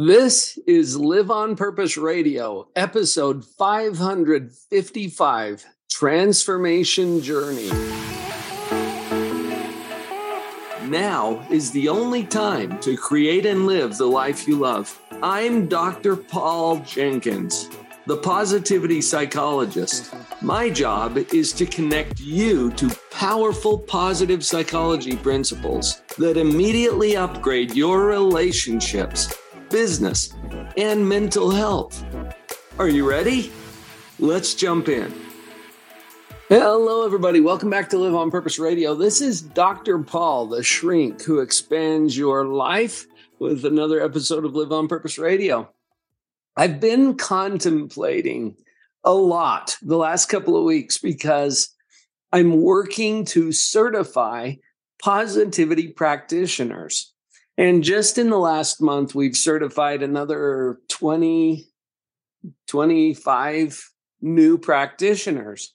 This is Live on Purpose Radio, episode 555 Transformation Journey. Now is the only time to create and live the life you love. I'm Dr. Paul Jenkins, the positivity psychologist. My job is to connect you to powerful positive psychology principles that immediately upgrade your relationships business, and mental health. Are you ready? Let's jump in. Hello, everybody. Welcome back to Live on Purpose Radio. This is Dr. Paul, the shrink who expands your life with another episode of Live on Purpose Radio. I've been contemplating a lot the last couple of weeks because I'm working to certify positivity practitioners. And just in the last month, we've certified another 20, 25 new practitioners.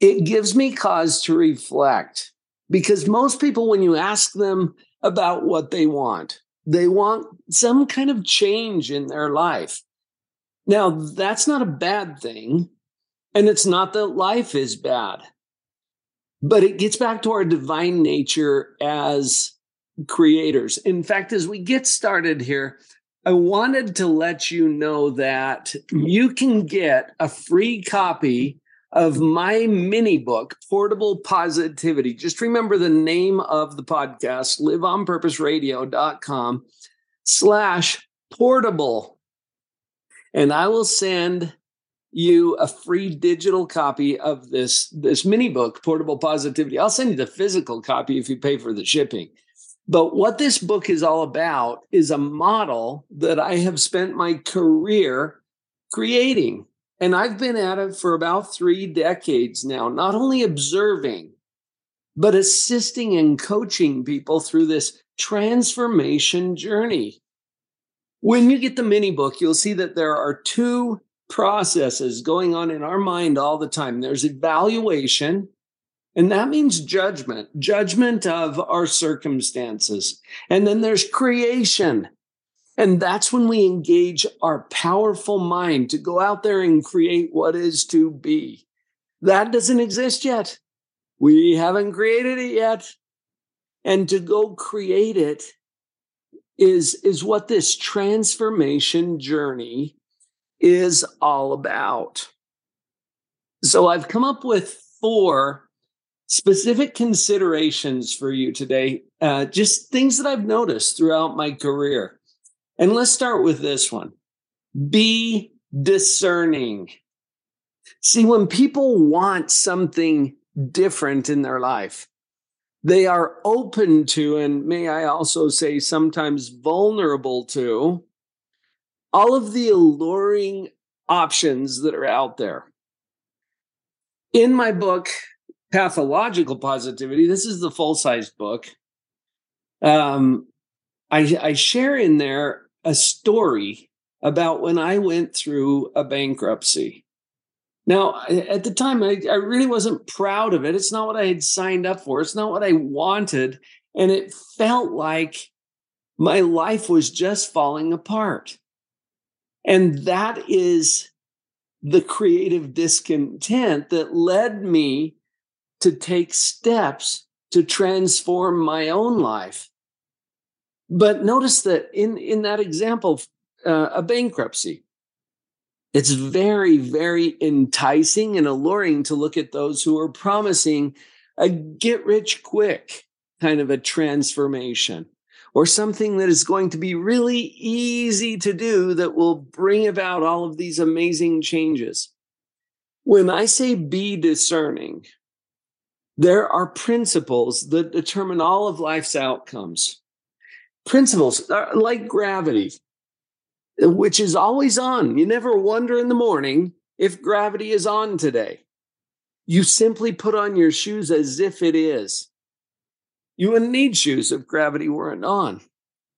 It gives me cause to reflect because most people, when you ask them about what they want, they want some kind of change in their life. Now, that's not a bad thing. And it's not that life is bad, but it gets back to our divine nature as creators. In fact, as we get started here, I wanted to let you know that you can get a free copy of my mini book, Portable Positivity. Just remember the name of the podcast, liveonpurposeradio.com slash portable. And I will send you a free digital copy of this, this mini book, Portable Positivity. I'll send you the physical copy if you pay for the shipping. But what this book is all about is a model that I have spent my career creating. And I've been at it for about three decades now, not only observing, but assisting and coaching people through this transformation journey. When you get the mini book, you'll see that there are two processes going on in our mind all the time there's evaluation, and that means judgment, judgment of our circumstances. And then there's creation. And that's when we engage our powerful mind to go out there and create what is to be. That doesn't exist yet. We haven't created it yet. And to go create it is, is what this transformation journey is all about. So I've come up with four specific considerations for you today, uh, just things that I've noticed throughout my career. And let's start with this one be discerning. See, when people want something different in their life, they are open to, and may I also say, sometimes vulnerable to, all of the alluring options that are out there. In my book, pathological positivity. This is the full size book. Um, I, I share in there a story about when I went through a bankruptcy. Now, at the time, I, I really wasn't proud of it. It's not what I had signed up for, it's not what I wanted. And it felt like my life was just falling apart. And that is the creative discontent that led me to take steps to transform my own life. But notice that in, in that example, uh, a bankruptcy, it's very, very enticing and alluring to look at those who are promising a get rich quick kind of a transformation or something that is going to be really easy to do that will bring about all of these amazing changes. When I say be discerning, there are principles that determine all of life's outcomes. Principles like gravity, which is always on. You never wonder in the morning if gravity is on today. You simply put on your shoes as if it is. You wouldn't need shoes if gravity weren't on.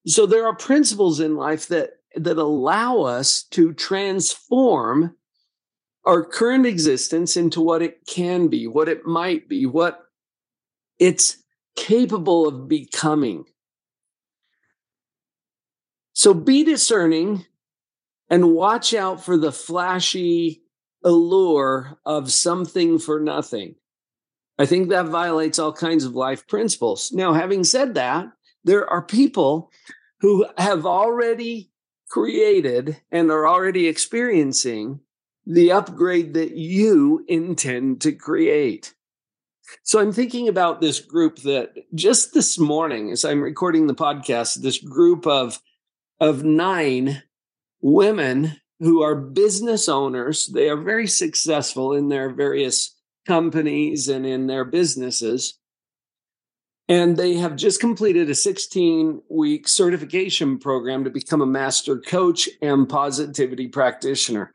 So there are principles in life that, that allow us to transform our current existence into what it can be, what it might be, what it's capable of becoming. So be discerning and watch out for the flashy allure of something for nothing. I think that violates all kinds of life principles. Now, having said that, there are people who have already created and are already experiencing the upgrade that you intend to create. So I'm thinking about this group that just this morning, as I'm recording the podcast, this group of, of nine women who are business owners. They are very successful in their various companies and in their businesses. And they have just completed a 16 week certification program to become a master coach and positivity practitioner.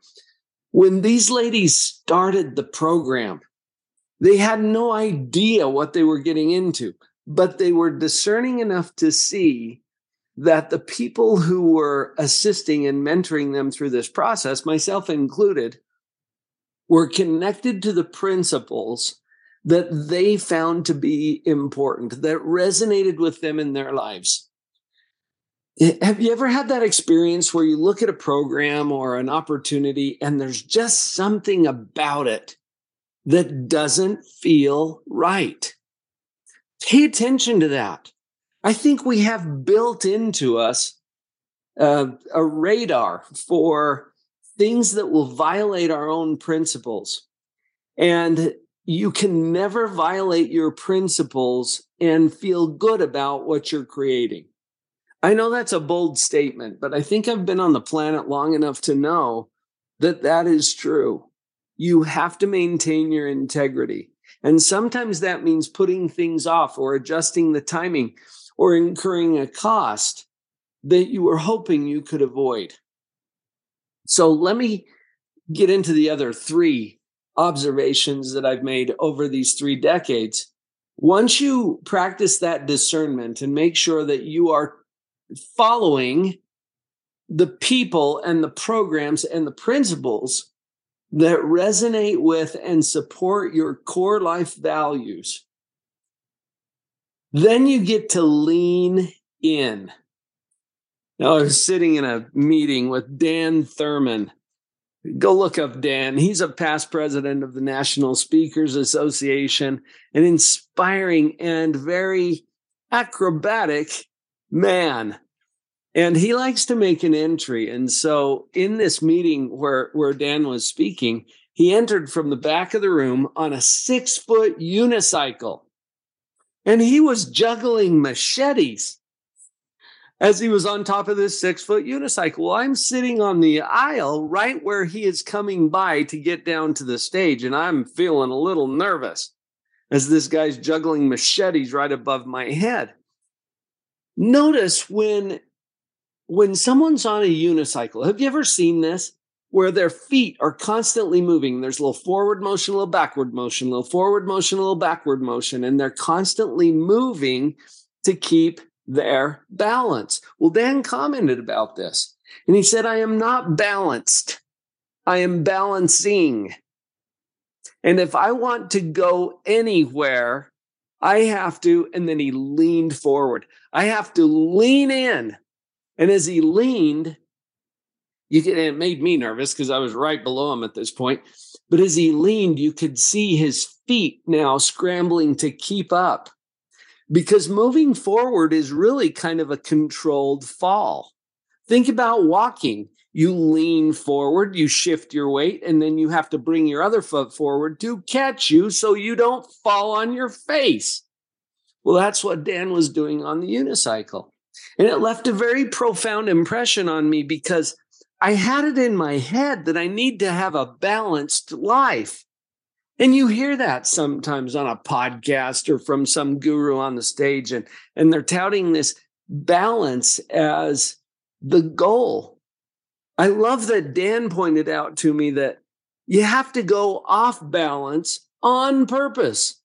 When these ladies started the program, they had no idea what they were getting into, but they were discerning enough to see that the people who were assisting and mentoring them through this process, myself included, were connected to the principles that they found to be important, that resonated with them in their lives. Have you ever had that experience where you look at a program or an opportunity and there's just something about it that doesn't feel right? Pay attention to that. I think we have built into us uh, a radar for things that will violate our own principles. And you can never violate your principles and feel good about what you're creating. I know that's a bold statement, but I think I've been on the planet long enough to know that that is true. You have to maintain your integrity. And sometimes that means putting things off or adjusting the timing or incurring a cost that you were hoping you could avoid. So let me get into the other three observations that I've made over these three decades. Once you practice that discernment and make sure that you are following the people and the programs and the principles that resonate with and support your core life values, then you get to lean in. Now, I was sitting in a meeting with Dan Thurmon. Go look up Dan. He's a past president of the National Speakers Association, an inspiring and very acrobatic man. And he likes to make an entry. And so in this meeting where, where Dan was speaking, he entered from the back of the room on a six foot unicycle and he was juggling machetes as he was on top of this six foot unicycle. I'm sitting on the aisle right where he is coming by to get down to the stage, and I'm feeling a little nervous as this guy's juggling machetes right above my head. Notice when when someone's on a unicycle, have you ever seen this? where their feet are constantly moving. There's a little forward motion, a little backward motion, a little forward motion, a little backward motion, and they're constantly moving to keep their balance. Well, Dan commented about this and he said, I am not balanced. I am balancing. And if I want to go anywhere, I have to, and then he leaned forward. I have to lean in. And as he leaned, you could, it made me nervous because I was right below him at this point. But as he leaned, you could see his feet now scrambling to keep up because moving forward is really kind of a controlled fall. Think about walking. You lean forward, you shift your weight, and then you have to bring your other foot forward to catch you so you don't fall on your face. Well, that's what Dan was doing on the unicycle. And it left a very profound impression on me because I had it in my head that I need to have a balanced life. And you hear that sometimes on a podcast or from some guru on the stage, and, and they're touting this balance as the goal. I love that Dan pointed out to me that you have to go off balance on purpose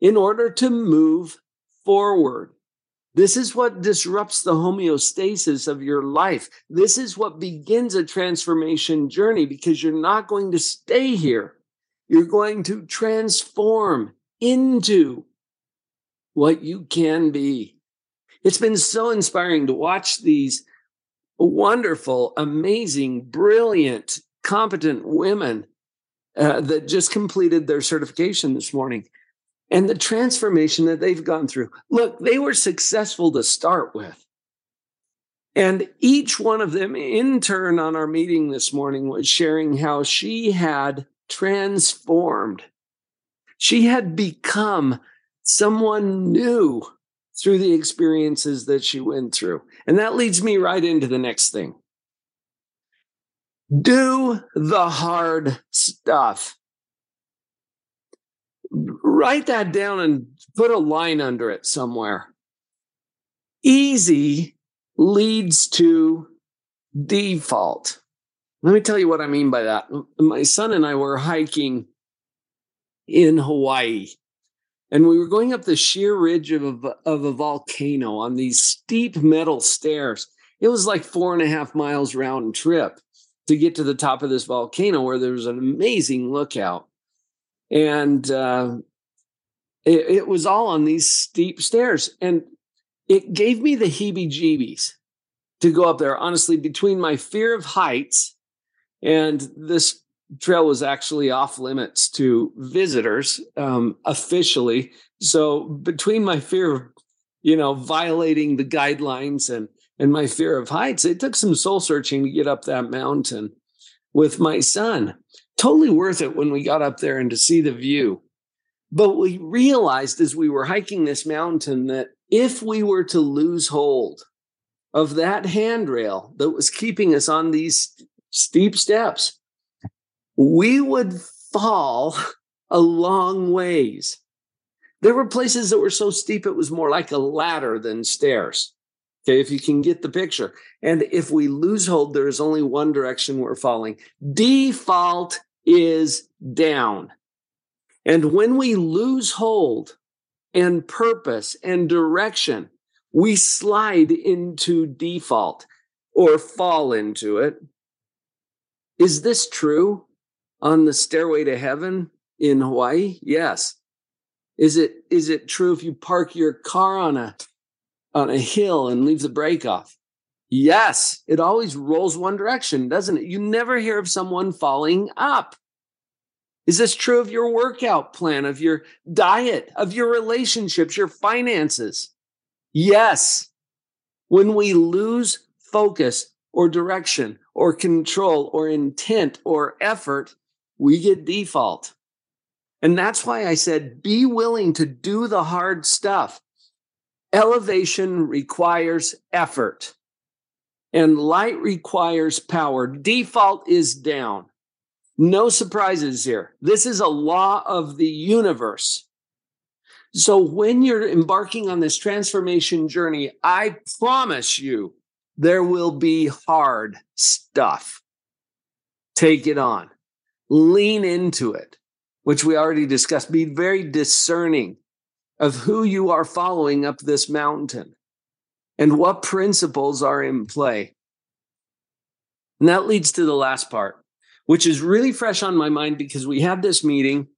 in order to move forward. This is what disrupts the homeostasis of your life. This is what begins a transformation journey because you're not going to stay here. You're going to transform into what you can be. It's been so inspiring to watch these wonderful, amazing, brilliant, competent women uh, that just completed their certification this morning and the transformation that they've gone through. Look, they were successful to start with. And each one of them, in turn, on our meeting this morning, was sharing how she had transformed. She had become someone new through the experiences that she went through. And that leads me right into the next thing. Do the hard stuff. Write that down and put a line under it somewhere. Easy leads to default. Let me tell you what I mean by that. My son and I were hiking in Hawaii, and we were going up the sheer ridge of a, of a volcano on these steep metal stairs. It was like four and a half miles round trip to get to the top of this volcano where there was an amazing lookout. And uh, it, it was all on these steep stairs. And it gave me the heebie jeebies to go up there. Honestly, between my fear of heights and this trail was actually off limits to visitors um, officially. So between my fear of, you know, violating the guidelines and and my fear of heights, it took some soul searching to get up that mountain with my son. Totally worth it when we got up there and to see the view. But we realized as we were hiking this mountain that if we were to lose hold of that handrail that was keeping us on these steep steps, we would fall a long ways. There were places that were so steep it was more like a ladder than stairs. Okay, if you can get the picture. And if we lose hold, there is only one direction we're falling. Default is down. And when we lose hold and purpose and direction, we slide into default or fall into it. Is this true on the stairway to heaven in Hawaii? Yes. Is it is it true if you park your car on a on a hill and leave the brake off? Yes, it always rolls one direction, doesn't it? You never hear of someone falling up. Is this true of your workout plan, of your diet, of your relationships, your finances? Yes. When we lose focus or direction or control or intent or effort, we get default. And that's why I said be willing to do the hard stuff. Elevation requires effort, and light requires power. Default is down. No surprises here. This is a law of the universe. So when you're embarking on this transformation journey, I promise you there will be hard stuff. Take it on, lean into it, which we already discussed. Be very discerning of who you are following up this mountain and what principles are in play. And that leads to the last part, which is really fresh on my mind because we had this meeting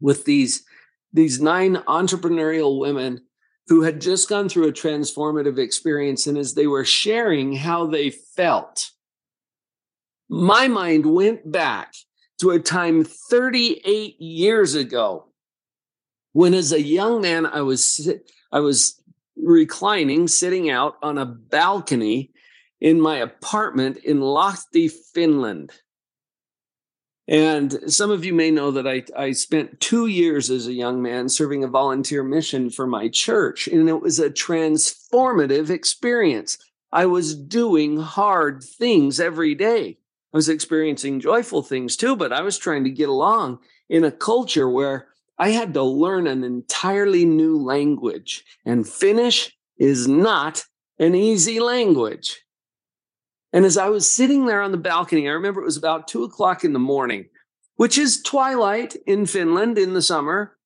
with these, these nine entrepreneurial women who had just gone through a transformative experience. And as they were sharing how they felt, my mind went back to a time 38 years ago when as a young man i was i was reclining sitting out on a balcony in my apartment in lahti finland and some of you may know that I, I spent two years as a young man serving a volunteer mission for my church, and it was a transformative experience. I was doing hard things every day. I was experiencing joyful things too, but I was trying to get along in a culture where I had to learn an entirely new language, and Finnish is not an easy language. And as I was sitting there on the balcony, I remember it was about two o'clock in the morning, which is twilight in Finland in the summer.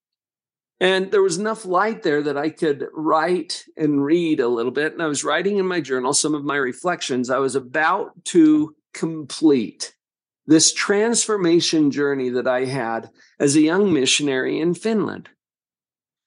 And there was enough light there that I could write and read a little bit. And I was writing in my journal some of my reflections I was about to complete this transformation journey that I had as a young missionary in Finland.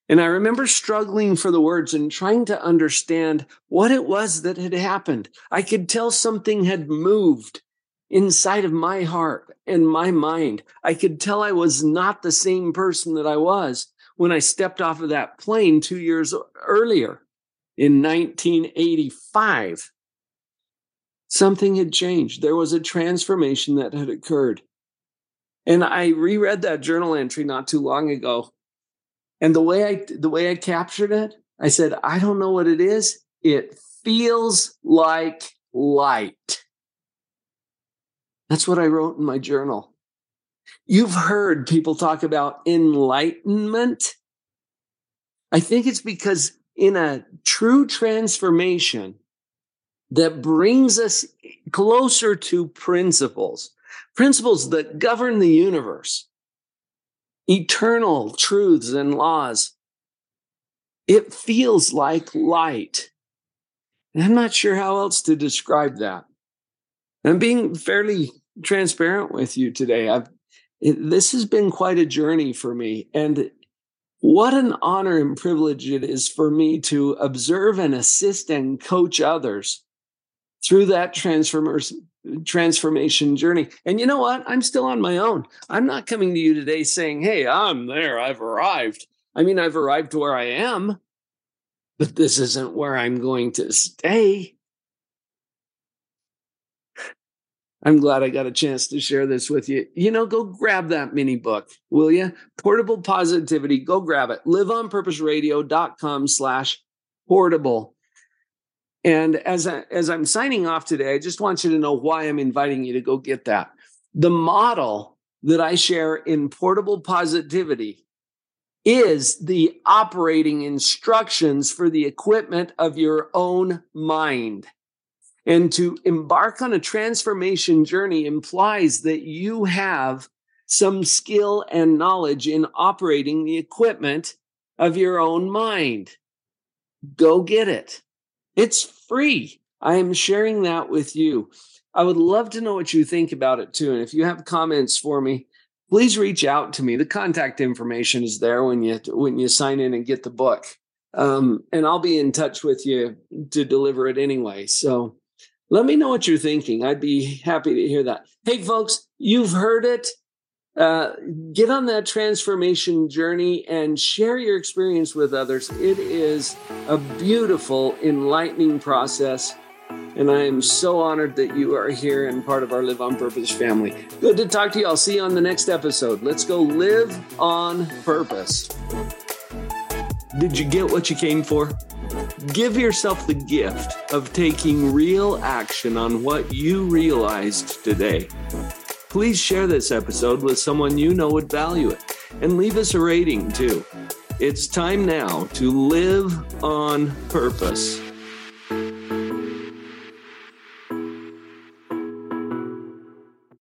And I remember struggling for the words and trying to understand what it was that had happened. I could tell something had moved inside of my heart and my mind. I could tell I was not the same person that I was when I stepped off of that plane two years earlier in 1985. Something had changed. There was a transformation that had occurred. And I reread that journal entry not too long ago. And the way I the way I captured it, I said, I don't know what it is. It feels like light. That's what I wrote in my journal. You've heard people talk about enlightenment. I think it's because in a true transformation that brings us closer to principles, principles that govern the universe, eternal truths and laws, it feels like light. And I'm not sure how else to describe that. I'm being fairly transparent with you today. I've it, this has been quite a journey for me, and what an honor and privilege it is for me to observe and assist and coach others through that transformation transformation journey. And you know what? I'm still on my own. I'm not coming to you today saying, "Hey, I'm there. I've arrived." I mean, I've arrived where I am, but this isn't where I'm going to stay. I'm glad I got a chance to share this with you. You know, go grab that mini book, will you? Portable Positivity. Go grab it. Liveonpurposeradio.com slash portable. And as, I, as I'm signing off today, I just want you to know why I'm inviting you to go get that. The model that I share in Portable Positivity is the operating instructions for the equipment of your own mind. And to embark on a transformation journey implies that you have some skill and knowledge in operating the equipment of your own mind. Go get it. It's free. I am sharing that with you. I would love to know what you think about it too. And if you have comments for me, please reach out to me. The contact information is there when you when you sign in and get the book. Um, and I'll be in touch with you to deliver it anyway. So let me know what you're thinking. I'd be happy to hear that. Hey, folks, you've heard it. Uh, get on that transformation journey and share your experience with others. It is a beautiful, enlightening process. And I am so honored that you are here and part of our Live on Purpose family. Good to talk to you. I'll see you on the next episode. Let's go live on purpose. Did you get what you came for? Give yourself the gift of taking real action on what you realized today. Please share this episode with someone you know would value it and leave us a rating too. It's time now to live on purpose.